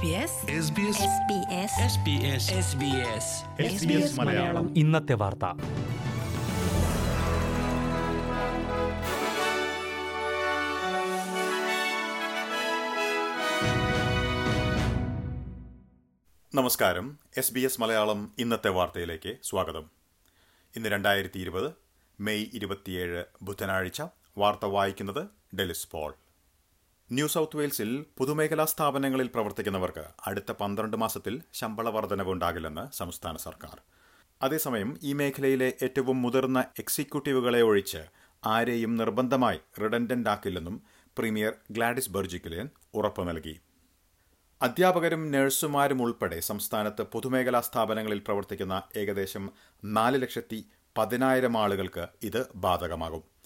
SBS SBS Malayalam. ഇന്നത്തെ വാർത്ത. നമസ്കാരം. എസ് ബി എസ് മലയാളം ഇന്നത്തെ വാർത്തയിലേക്ക് സ്വാഗതം. ഇന്ന് രണ്ടായിരത്തി ഇരുപത് മെയ് ഇരുപത്തിയേഴ് ബുധനാഴ്ച വാർത്ത വായിക്കുന്നത് ഡെലിസ് പോൾ. ന്യൂ സൗത്ത് വെയിൽസിൽ പൊതുമേഖലാ സ്ഥാപനങ്ങളിൽ പ്രവർത്തിക്കുന്നവർക്ക് അടുത്ത പന്ത്രണ്ട് മാസത്തിൽ ശമ്പള വർധനവ് ഉണ്ടാകില്ലെന്ന് സംസ്ഥാന സർക്കാർ. അതേസമയം ഈ മേഖലയിലെ ഏറ്റവും മുതിർന്ന എക്സിക്യൂട്ടീവുകളെ ഒഴിച്ച് ആരെയും നിർബന്ധമായി റിഡൻഡന്റ് ആക്കില്ലെന്നും പ്രീമിയർ ഗ്ലാഡിസ് ബെർജിക്കുലേൻ ഉറപ്പു നൽകി. അധ്യാപകരും നഴ്സുമാരും ഉൾപ്പെടെ സംസ്ഥാനത്ത് പൊതുമേഖലാ സ്ഥാപനങ്ങളിൽ പ്രവർത്തിക്കുന്ന ഏകദേശം നാല് ലക്ഷത്തി പതിനായിരം ആളുകൾക്ക് ഇത് ബാധകമാകും.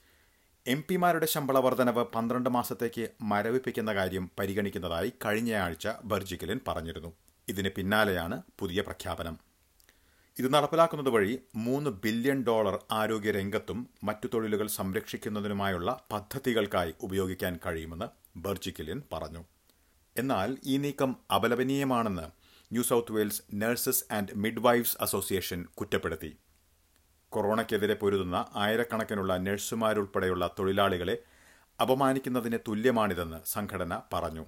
എം പിമാരുടെ ശമ്പള വർധനവ് പന്ത്രണ്ട് മാസത്തേക്ക് മരവിപ്പിക്കുന്ന കാര്യം പരിഗണിക്കുന്നതായി കഴിഞ്ഞയാഴ്ച ബർജിക്കലിൻ പറഞ്ഞിരുന്നു. ഇതിന് പിന്നാലെയാണ് പുതിയ പ്രഖ്യാപനം. ഇത് നടപ്പിലാക്കുന്നത് വഴി മൂന്ന് ബില്യൺ ഡോളർ ആരോഗ്യ രംഗത്തും മറ്റു തൊഴിലുകൾ സംരക്ഷിക്കുന്നതിനുമായുള്ള പദ്ധതികൾക്കായി ഉപയോഗിക്കാൻ കഴിയുമെന്ന് ബർജിക്കലിൻ പറഞ്ഞു. എന്നാൽ ഈ നീക്കം അപലപനീയമാണെന്ന് New South Wales nurses and midwives association കുറ്റപ്പെടുത്തി. കൊറോണയ്ക്കെതിരെ പൊരുതുന്ന ആയിരക്കണക്കിനുള്ള നഴ്സുമാരുൾപ്പെടെയുള്ള തൊഴിലാളികളെ അപമാനിക്കുന്നതിന് തുല്യമാണിതെന്ന് സംഘടന പറഞ്ഞു.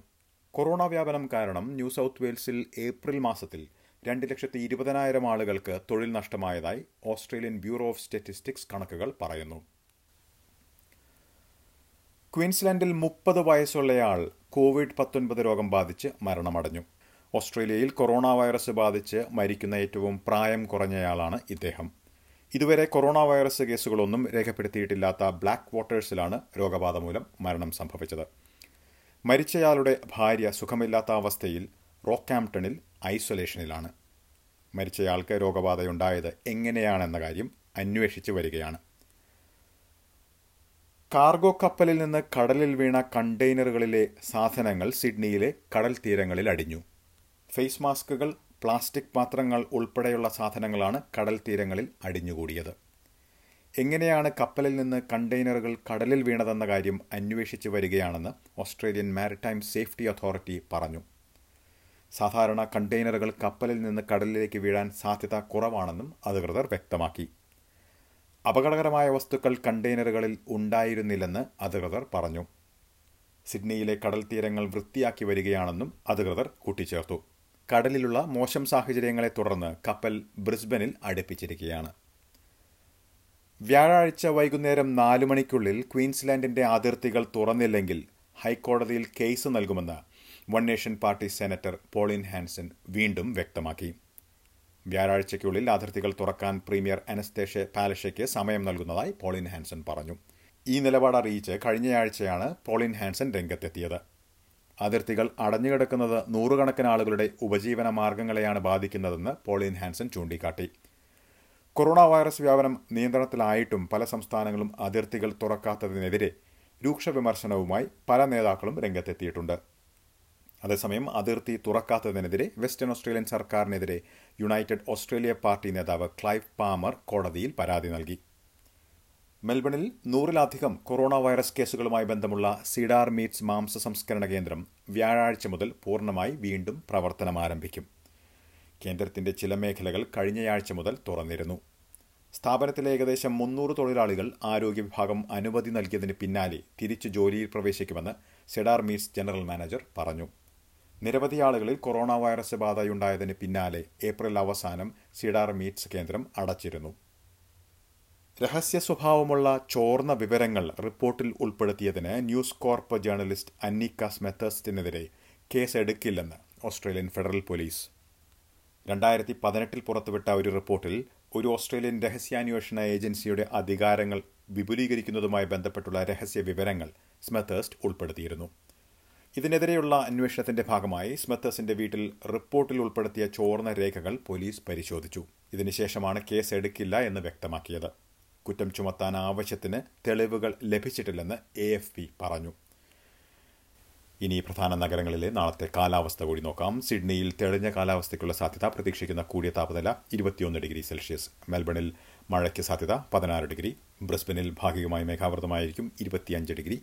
കൊറോണ വ്യാപനം കാരണം ന്യൂ സൗത്ത് വെയിൽസിൽ ഏപ്രിൽ മാസത്തിൽ രണ്ട് ലക്ഷത്തി ഇരുപതിനായിരം ആളുകൾക്ക് തൊഴിൽ നഷ്ടമായതായി ഓസ്ട്രേലിയൻ ബ്യൂറോ ഓഫ് സ്റ്റാറ്റിസ്റ്റിക്സ് കണക്കുകൾ പറയുന്നു. ക്വീൻസ്ലാൻഡിൽ മുപ്പത് വയസ്സുള്ളയാൾ കോവിഡ് പത്തൊൻപത് രോഗം ബാധിച്ച് മരണമടഞ്ഞു. ഓസ്ട്രേലിയയിൽ കൊറോണ വൈറസ് ബാധിച്ച് മരിക്കുന്ന ഏറ്റവും പ്രായം കുറഞ്ഞയാളാണ് ഇദ്ദേഹം. ഇതുവരെ കൊറോണ വൈറസ് കേസുകളൊന്നും രേഖപ്പെടുത്തിയിട്ടില്ലാത്ത ബ്ലാക്ക് വാട്ടേഴ്സിലാണ് രോഗബാധ മൂലം മരണം സംഭവിച്ചത്. മരിച്ചയാളുടെ ഭാര്യ സുഖമില്ലാത്ത അവസ്ഥയിൽ റോക്കാംപ്ടണിൽ ഐസൊലേഷനിലാണ്. മരിച്ചയാൾക്ക് രോഗബാധയുണ്ടായത് എങ്ങനെയാണെന്ന കാര്യം അന്വേഷിച്ചു വരികയാണ്. കാർഗോ കപ്പലിൽ നിന്ന് കടലിൽ വീണ കണ്ടെയ്നറുകളിലെ സാധനങ്ങൾ സിഡ്നിയിലെ കടൽ തീരങ്ങളിൽ അടിഞ്ഞു. ഫേസ് മാസ്കുകൾ പ്ലാസ്റ്റിക് പാത്രങ്ങൾ ഉൾപ്പെടെയുള്ള സാധനങ്ങളാണ് കടൽ തീരങ്ങളിൽ അടിഞ്ഞുകൂടിയത്. എങ്ങനെയാണ് കപ്പലിൽ നിന്ന് കണ്ടെയ്നറുകൾ കടലിൽ വീണതെന്ന കാര്യം അന്വേഷിച്ചു വരികയാണെന്ന് ഓസ്ട്രേലിയൻ മാരിടൈം സേഫ്റ്റി അതോറിറ്റി പറഞ്ഞു. സാധാരണ കണ്ടെയ്നറുകൾ കപ്പലിൽ നിന്ന് കടലിലേക്ക് വീഴാൻ സാധ്യത കുറവാണെന്നും അധികൃതർ വ്യക്തമാക്കി. അപകടകരമായ വസ്തുക്കൾ കണ്ടെയ്നറുകളിൽ ഉണ്ടായിരുന്നില്ലെന്ന് അധികൃതർ പറഞ്ഞു. സിഡ്നിയിലെ കടൽ തീരങ്ങൾ വൃത്തിയാക്കി വരികയാണെന്നും അധികൃതർ കൂട്ടിച്ചേർത്തു. കടലിലുള്ള മോശം സാഹചര്യങ്ങളെ തുടർന്ന് കപ്പൽ ബ്രിസ്ബനിൽ അടുപ്പിച്ചിരിക്കുകയാണ്. വ്യാഴാഴ്ച വൈകുന്നേരം നാലു മണിക്കുള്ളിൽ ക്വീൻസ്ലാൻഡിന്റെ അതിർത്തികൾ തുറന്നില്ലെങ്കിൽ ഹൈക്കോടതിയിൽ കേസ് നൽകുമെന്ന് One Nation party senator Pauline Hanson വീണ്ടും വ്യക്തമാക്കി. വ്യാഴാഴ്ചയ്ക്കുള്ളിൽ അതിർത്തികൾ തുറക്കാൻ പ്രീമിയർ അനസ്തേഷ്യ പാലഷയ്ക്ക് സമയം നൽകുന്നതായി പോളിൻ ഹാൻസൺ പറഞ്ഞു. ഈ നിലപാട് അറിയിച്ച് കഴിഞ്ഞയാഴ്ചയാണ് പോളിൻ ഹാൻസൺ രംഗത്തെത്തിയത്. അതിർത്തികൾ അടഞ്ഞുകിടക്കുന്നത് നൂറുകണക്കിന് ആളുകളുടെ ഉപജീവന മാർഗങ്ങളെയാണ് ബാധിക്കുന്നതെന്ന് പോളിൻ ഹാൻസൺ ചൂണ്ടിക്കാട്ടി. കൊറോണ വൈറസ് വ്യാപനം നിയന്ത്രണത്തിലായിട്ടും പല സംസ്ഥാനങ്ങളും അതിർത്തികൾ തുറക്കാത്തതിനെതിരെ രൂക്ഷ വിമർശനവുമായി പല നേതാക്കളും രംഗത്തെത്തിയിട്ടുണ്ട്. അതേസമയം അതിർത്തി തുറക്കാത്തതിനെതിരെ വെസ്റ്റേൺ ഓസ്ട്രേലിയൻ സർക്കാരിനെതിരെ യുണൈറ്റഡ് ഓസ്ട്രേലിയ പാർട്ടി നേതാവ് ക്ലൈവ് പാമർ കോടതിയിൽ പരാതി നൽകി. മെൽബണിൽ നൂറിലധികം കൊറോണ വൈറസ് കേസുകളുമായി ബന്ധമുള്ള സിഡാർ മീറ്റ്സ് മാംസ സംസ്കരണ കേന്ദ്രം വ്യാഴാഴ്ച മുതൽ പൂർണമായി വീണ്ടും പ്രവർത്തനം ആരംഭിക്കും. കേന്ദ്രത്തിന്റെ ചില മേഖലകൾ കഴിഞ്ഞയാഴ്ച മുതൽ തുറന്നിരുന്നു. സ്ഥാപനത്തിലെ ഏകദേശം മുന്നൂറ് തൊഴിലാളികൾ ആരോഗ്യ വിഭാഗം അനുമതി നൽകിയതിന് പിന്നാലെ തിരിച്ചു ജോലിയിൽ പ്രവേശിക്കുമെന്ന് സിഡാർ മീറ്റ്സ് ജനറൽ മാനേജർ പറഞ്ഞു. നിരവധി ആളുകളിൽ കൊറോണ വൈറസ് ബാധയുണ്ടായതിന് പിന്നാലെ ഏപ്രിൽ അവസാനം സിഡാർ മീറ്റ്സ് കേന്ദ്രം അടച്ചിരുന്നു. രഹസ്യ സ്വഭാവമുള്ള ചോർന്ന വിവരങ്ങൾ റിപ്പോർട്ടിൽ ഉൾപ്പെടുത്തിയതിന് ന്യൂസ് കോർപ്പ് ജേർണലിസ്റ്റ് അന്നിക്ക സ്മെത്തേഴ്സിനെതിരെ കേസെടുക്കില്ലെന്ന് ഓസ്ട്രേലിയൻ ഫെഡറൽ പോലീസ്. രണ്ടായിരത്തി പതിനെട്ടിൽ പുറത്തുവിട്ട ഒരു റിപ്പോർട്ടിൽ ഒരു ഓസ്ട്രേലിയൻ രഹസ്യാന്വേഷണ ഏജൻസിയുടെ അധികാരങ്ങൾ വിപുലീകരിക്കുന്നതുമായി ബന്ധപ്പെട്ടുള്ള രഹസ്യ വിവരങ്ങൾ സ്മെത്തേഴ്സ്റ്റ് ഉൾപ്പെടുത്തിയിരുന്നു. ഇതിനെതിരെയുള്ള അന്വേഷണത്തിന്റെ ഭാഗമായി സ്മെത്തേഴ്സിന്റെ വീട്ടിൽ റിപ്പോർട്ടിൽ ഉൾപ്പെടുത്തിയ ചോർന്ന രേഖകൾ പോലീസ് പരിശോധിച്ചു. ഇതിനുശേഷമാണ് കേസ് എടുക്കില്ല എന്ന് വ്യക്തമാക്കിയത്. കുറ്റം ചുമത്താൻ ആവശ്യത്തിന് തെളിവുകൾ ലഭിച്ചിട്ടില്ലെന്ന് എ എഫ് പി പറഞ്ഞു. ഇനി പ്രധാന നഗരങ്ങളിലെ നാളത്തെ കാലാവസ്ഥ കൂടി നോക്കാം. സിഡ്നിയിൽ തെളിഞ്ഞ കാലാവസ്ഥയ്ക്കുള്ള സാധ്യത പ്രതീക്ഷിക്കുന്ന കൂടിയ താപനില ഇരുപത്തിയൊന്ന് ഡിഗ്രി സെൽഷ്യസ്. മെൽബണിൽ മഴയ്ക്ക് സാധ്യത പതിനാറ് ഡിഗ്രി. ബ്രിസ്ബനിൽ ഭാഗികമായി മേഘാവൃതമായിരിക്കും ഇരുപത്തിയഞ്ച് ഡിഗ്രി.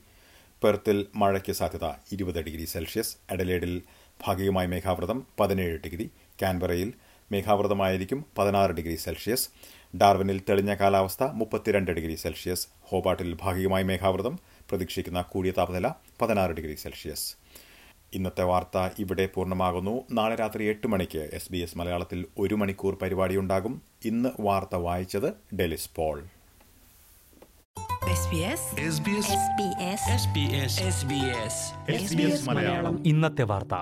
പെർത്തിൽ മഴയ്ക്ക് സാധ്യത ഇരുപത് ഡിഗ്രി സെൽഷ്യസ്. എഡലേഡിൽ ഭാഗികമായി മേഘാവൃതം പതിനേഴ് ഡിഗ്രി. കാൻബറയിൽ മേഘാവൃതമായിരിക്കും പതിനാറ് ഡിഗ്രി സെൽഷ്യസ്. ഡാർവിനിൽ തെളിഞ്ഞ കാലാവസ്ഥ മുപ്പത്തിരണ്ട് ഡിഗ്രി സെൽഷ്യസ്. ഹോബാട്ടിൽ ഭാഗികമായി മേഘാവൃതം. പ്രതീക്ഷിക്കുന്ന കൂടിയ താപനില പതിനാറ് ഡിഗ്രി സെൽഷ്യസ്. ഇന്നത്തെ വാർത്ത ഇവിടെ പൂർണമാകുന്നു. നാളെ രാത്രി എട്ട് മണിക്ക് എസ് ബി എസ് മലയാളത്തിൽ ഒരു മണിക്കൂർ പരിപാടിയുണ്ടാകും. ഇന്ന് വാർത്ത വായിച്ചത് Delys Paul. SBS SBS SBS SBS SBS Malayalam. ഇന്നത്തെ വാർത്ത.